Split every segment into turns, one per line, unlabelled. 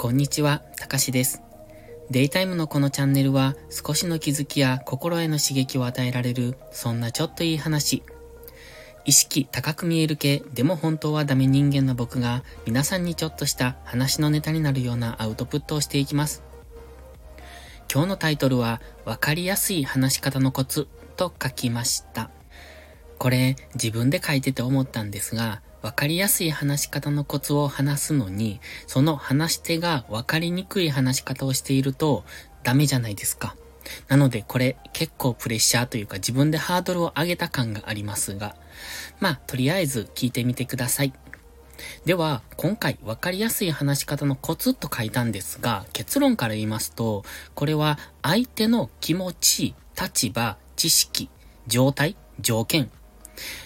こんにちは、たかしです。デイタイムのこのチャンネルは少しの気づきや心への刺激を与えられる、そんなちょっといい話。意識高く見える系、でも本当はダメ人間の僕が皆さんにちょっとした話のネタになるようなアウトプットをしていきます。今日のタイトルは、わかりやすい話し方のコツと書きました。これ自分で書いてて思ったんですが、わかりやすい話し方のコツを話すのに、その話し手がわかりにくい話し方をしているとダメじゃないですか。なのでこれ結構プレッシャーというか自分でハードルを上げた感がありますが、まあとりあえず聞いてみてください。では、今回分かりやすい話し方のコツと書いたんですが、結論から言いますと、これは相手の気持ち、立場、知識、状態、条件。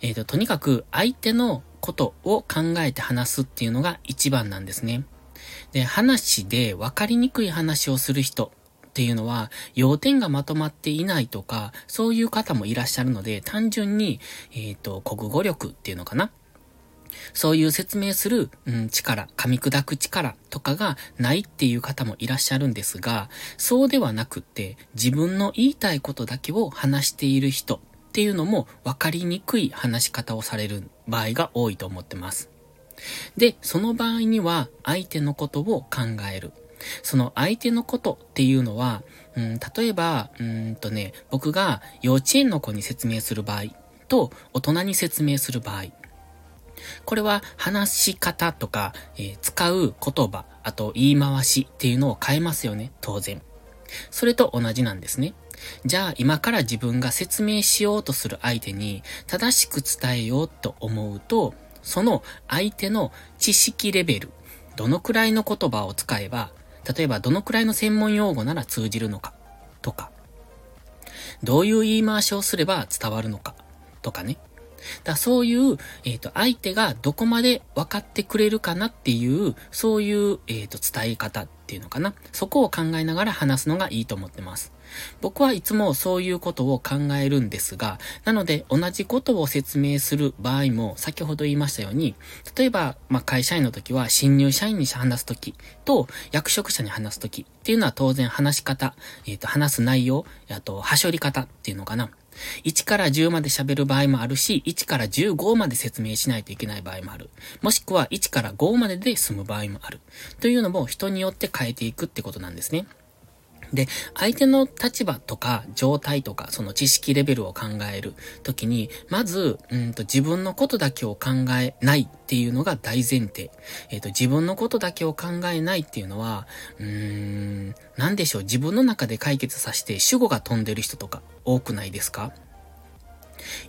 えっ、ー、と、とにかく相手のことを考えて話すっていうのが一番なんですね。で、話で分かりにくい話をする人っていうのは、要点がまとまっていないとか、そういう方もいらっしゃるので、単純に、えっ、ー、と、国語力っていうのかな。そういう説明する、うん、力、噛み砕く力とかがないっていう方もいらっしゃるんですが、そうではなくって、自分の言いたいことだけを話している人っていうのも分かりにくい話し方をされる場合が多いと思ってます。で、その場合には相手のことを考える。その相手のことっていうのは、うん、例えば、うんとね、僕が幼稚園の子に説明する場合と大人に説明する場合。これは話し方とか、えー、使う言葉、あと言い回しっていうのを変えますよね、当然。それと同じなんですね。じゃあ今から自分が説明しようとする相手に正しく伝えようと思うと、その相手の知識レベル、どのくらいの言葉を使えば、例えばどのくらいの専門用語なら通じるのか、とか、どういう言い回しをすれば伝わるのか、とかね。だそういう、えっ、ー、と、相手がどこまで分かってくれるかなっていう、そういう、えっ、ー、と、伝え方っっていうのかな。そこを考えながら話すのがいいと思ってます。僕はいつもそういうことを考えるんですが、なので同じことを説明する場合も先ほど言いましたように、例えば、まあ、会社員の時は新入社員に話す時と役職者に話す時っていうのは当然話し方、えっ、ー、と、話す内容、あと、はしょり方っていうのかな。1から10まで喋る場合もあるし、1から15まで説明しないといけない場合もある。もしくは1から5までで済む場合もある。というのも人によって変えていくってことなんですね。で、相手の立場とか状態とか、その知識レベルを考えるときに、まず、うんと自分のことだけを考えないっていうのが大前提。えっ、ー、と、自分のことだけを考えないっていうのは、うーん、なんでしょう、自分の中で解決させて主語が飛んでる人とか多くないですか？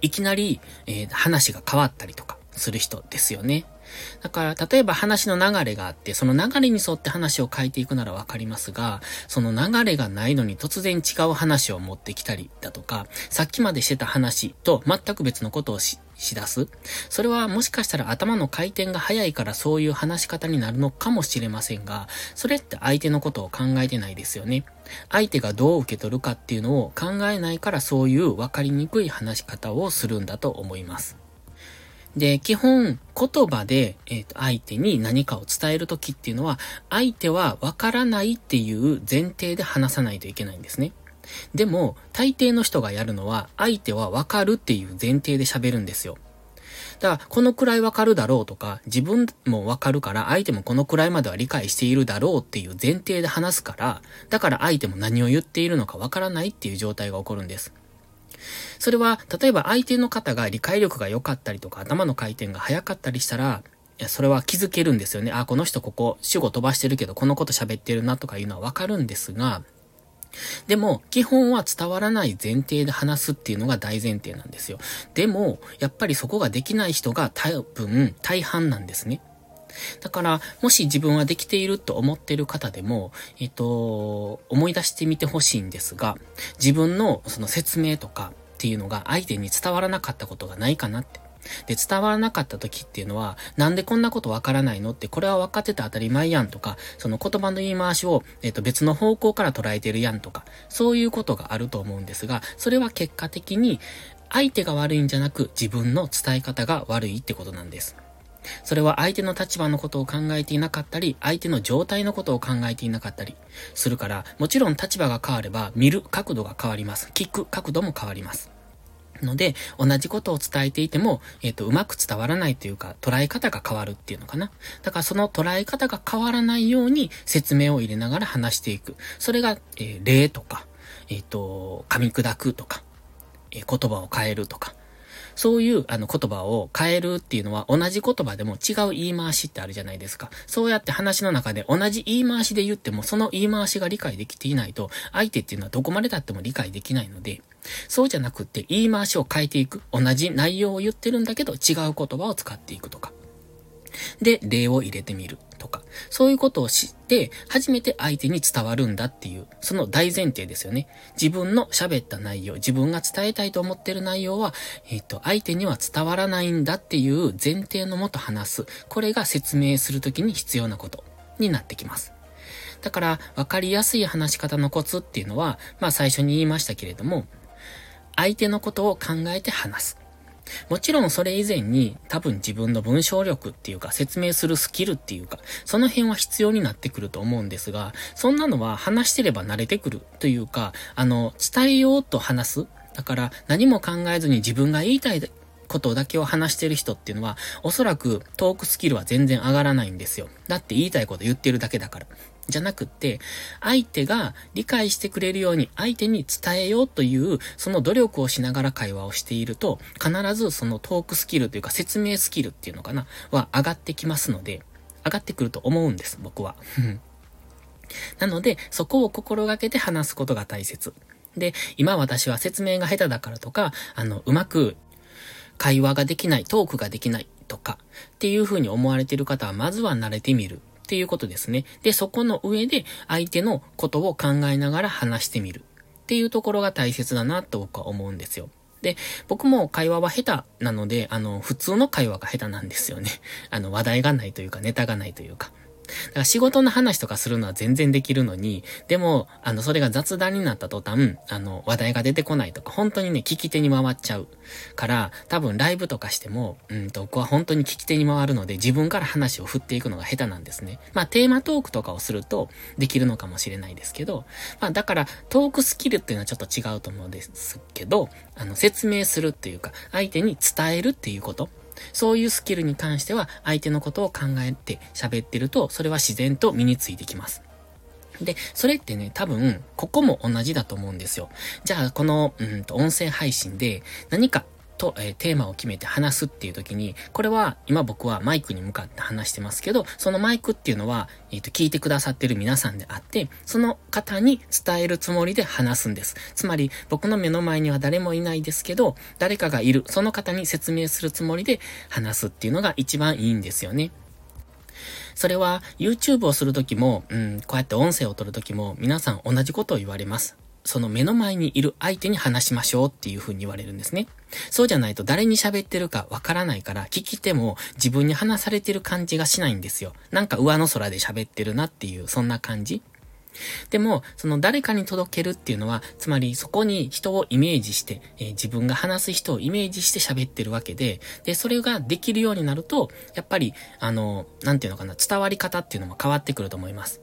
いきなり、えー、話が変わったりとかする人ですよね。だから、例えば話の流れがあって、その流れに沿って話を変えていくならわかりますが、その流れがないのに突然違う話を持ってきたりだとか、さっきまでしてた話と全く別のことをし、しだす。それはもしかしたら頭の回転が速いからそういう話し方になるのかもしれませんが、それって相手のことを考えてないですよね。相手がどう受け取るかっていうのを考えないからそういう分かりにくい話し方をするんだと思います。で、基本、言葉で、えっ、ー、と、相手に何かを伝えるときっていうのは、相手はわからないっていう前提で話さないといけないんですね。でも、大抵の人がやるのは、相手はわかるっていう前提で喋るんですよ。だから、このくらいわかるだろうとか、自分もわかるから、相手もこのくらいまでは理解しているだろうっていう前提で話すから、だから相手も何を言っているのかわからないっていう状態が起こるんです。それは、例えば相手の方が理解力が良かったりとか、頭の回転が速かったりしたら、いや、それは気づけるんですよね。あ、この人ここ、主語飛ばしてるけど、このこと喋ってるなとかいうのはわかるんですが、でも、基本は伝わらない前提で話すっていうのが大前提なんですよ。でも、やっぱりそこができない人が多分、大半なんですね。だから、もし自分はできていると思っている方でも、えっと、思い出してみてほしいんですが、自分のその説明とかっていうのが相手に伝わらなかったことがないかなって。で、伝わらなかった時っていうのは、なんでこんなことわからないのって、これは分かってた当たり前やんとか、その言葉の言い回しを、えっ、と、別の方向から捉えてるやんとか、そういうことがあると思うんですが、それは結果的に、相手が悪いんじゃなく、自分の伝え方が悪いってことなんです。それは相手の立場のことを考えていなかったり、相手の状態のことを考えていなかったりするから、もちろん立場が変われば見る角度が変わります。聞く角度も変わります。ので、同じことを伝えていても、えっ、ー、と、うまく伝わらないというか、捉え方が変わるっていうのかな。だからその捉え方が変わらないように説明を入れながら話していく。それが、えー、例とか、えっ、ー、と、噛み砕くとか、え言葉を変えるとか、そういうあの言葉を変えるっていうのは同じ言葉でも違う言い回しってあるじゃないですか。そうやって話の中で同じ言い回しで言ってもその言い回しが理解できていないと相手っていうのはどこまでだっても理解できないので、そうじゃなくって言い回しを変えていく。同じ内容を言ってるんだけど違う言葉を使っていくとか。で、例を入れてみるとか、そういうことを知って、初めて相手に伝わるんだっていう、その大前提ですよね。自分の喋った内容、自分が伝えたいと思ってる内容は、えっ、と、相手には伝わらないんだっていう前提のもと話す。これが説明するときに必要なことになってきます。だから、わかりやすい話し方のコツっていうのは、まあ最初に言いましたけれども、相手のことを考えて話す。もちろんそれ以前に多分自分の文章力っていうか説明するスキルっていうか、その辺は必要になってくると思うんですが、そんなのは話してれば慣れてくるというか、あの、伝えようと話す。だから何も考えずに自分が言いたいことだけを話してる人っていうのは、おそらくトークスキルは全然上がらないんですよ。だって言いたいこと言ってるだけだから。じゃなくって、相手が理解してくれるように相手に伝えようという、その努力をしながら会話をしていると、必ずそのトークスキルというか説明スキルっていうのかな、は上がってきますので、上がってくると思うんです、僕は。なので、そこを心がけて話すことが大切。で、今私は説明が下手だからとか、あの、うまく会話ができない、トークができないとか、っていう風に思われている方は、まずは慣れてみる。っていうことですね。で、そこの上で相手のことを考えながら話してみるっていうところが大切だなと僕は思うんですよ。で、僕も会話は下手なので、あの、普通の会話が下手なんですよね。あの、話題がないというか、ネタがないというか。だから仕事の話とかするのは全然できるのに、でも、あの、それが雑談になった途端、あの、話題が出てこないとか、本当にね、聞き手に回っちゃう。から、多分ライブとかしても、うんと、僕は本当に聞き手に回るので、自分から話を振っていくのが下手なんですね。まあ、テーマトークとかをすると、できるのかもしれないですけど、まあ、だから、トークスキルっていうのはちょっと違うと思うんですけど、あの、説明するっていうか、相手に伝えるっていうこと。そういうスキルに関しては、相手のことを考えて喋ってると、それは自然と身についてきます。で、それってね、多分、ここも同じだと思うんですよ。じゃあ、この、うんと、音声配信で、何かと、えー、テーマを決めて話すっていう時に、これは今僕はマイクに向かって話してますけど、そのマイクっていうのは、えっ、ー、と、聞いてくださってる皆さんであって、その方に伝えるつもりで話すんです。つまり、僕の目の前には誰もいないですけど、誰かがいる、その方に説明するつもりで話すっていうのが一番いいんですよね。それは YouTube をするときも、うん、こうやって音声を取るときも皆さん同じことを言われます。その目の前にいる相手に話しましょうっていう風に言われるんですね。そうじゃないと誰に喋ってるかわからないから聞き手も自分に話されてる感じがしないんですよ。なんか上の空で喋ってるなっていう、そんな感じ。でも、その誰かに届けるっていうのは、つまりそこに人をイメージして、えー、自分が話す人をイメージして喋ってるわけで、で、それができるようになると、やっぱり、あの、なんていうのかな、伝わり方っていうのも変わってくると思います。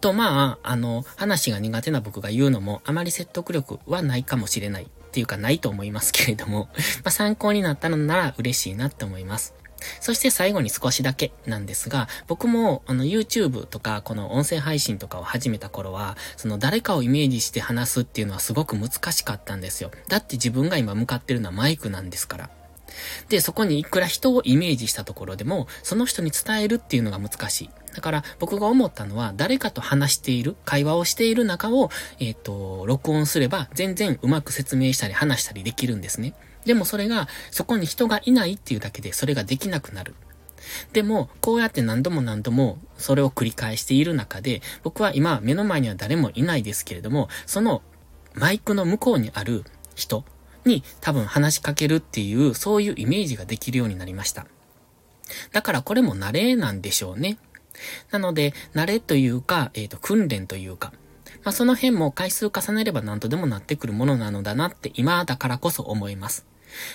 と、まあ、あの、話が苦手な僕が言うのも、あまり説得力はないかもしれない。っていうか、ないと思いますけれども、まあ、参考になったのなら嬉しいなって思います。そして最後に少しだけなんですが、僕もあの YouTube とかこの音声配信とかを始めた頃は、その誰かをイメージして話すっていうのはすごく難しかったんですよ。だって自分が今向かってるのはマイクなんですから。で、そこにいくら人をイメージしたところでも、その人に伝えるっていうのが難しい。だから僕が思ったのは、誰かと話している、会話をしている中を、えっ、ー、と、録音すれば全然うまく説明したり話したりできるんですね。でもそれが、そこに人がいないっていうだけでそれができなくなる。でも、こうやって何度も何度もそれを繰り返している中で、僕は今目の前には誰もいないですけれども、そのマイクの向こうにある人に多分話しかけるっていう、そういうイメージができるようになりました。だからこれも慣れなんでしょうね。なので、慣れというか、えっ、ー、と、訓練というか、まあ、その辺も回数重ねれば何とでもなってくるものなのだなって今だからこそ思います。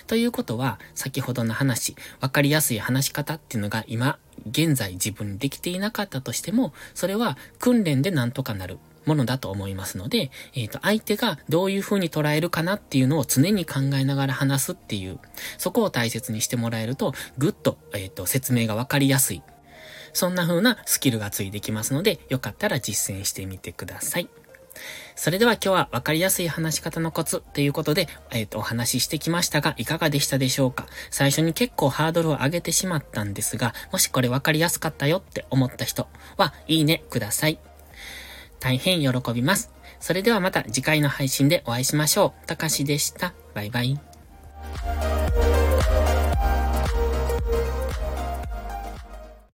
ということは、先ほどの話、わかりやすい話し方っていうのが今、現在自分にできていなかったとしても、それは訓練でなんとかなる。ものだと思いますので、えっ、ー、と、相手がどういう風に捉えるかなっていうのを常に考えながら話すっていう、そこを大切にしてもらえると、ぐっと、えっ、ー、と、説明がわかりやすい。そんな風なスキルがついてきますので、よかったら実践してみてください。それでは今日は分かりやすい話し方のコツということで、えっ、ー、と、お話ししてきましたが、いかがでしたでしょうか？最初に結構ハードルを上げてしまったんですが、もしこれ分かりやすかったよって思った人は、いいねください。大変喜びます。それではまた次回の配信でお会いしましょう。たかしでした。バイバイ。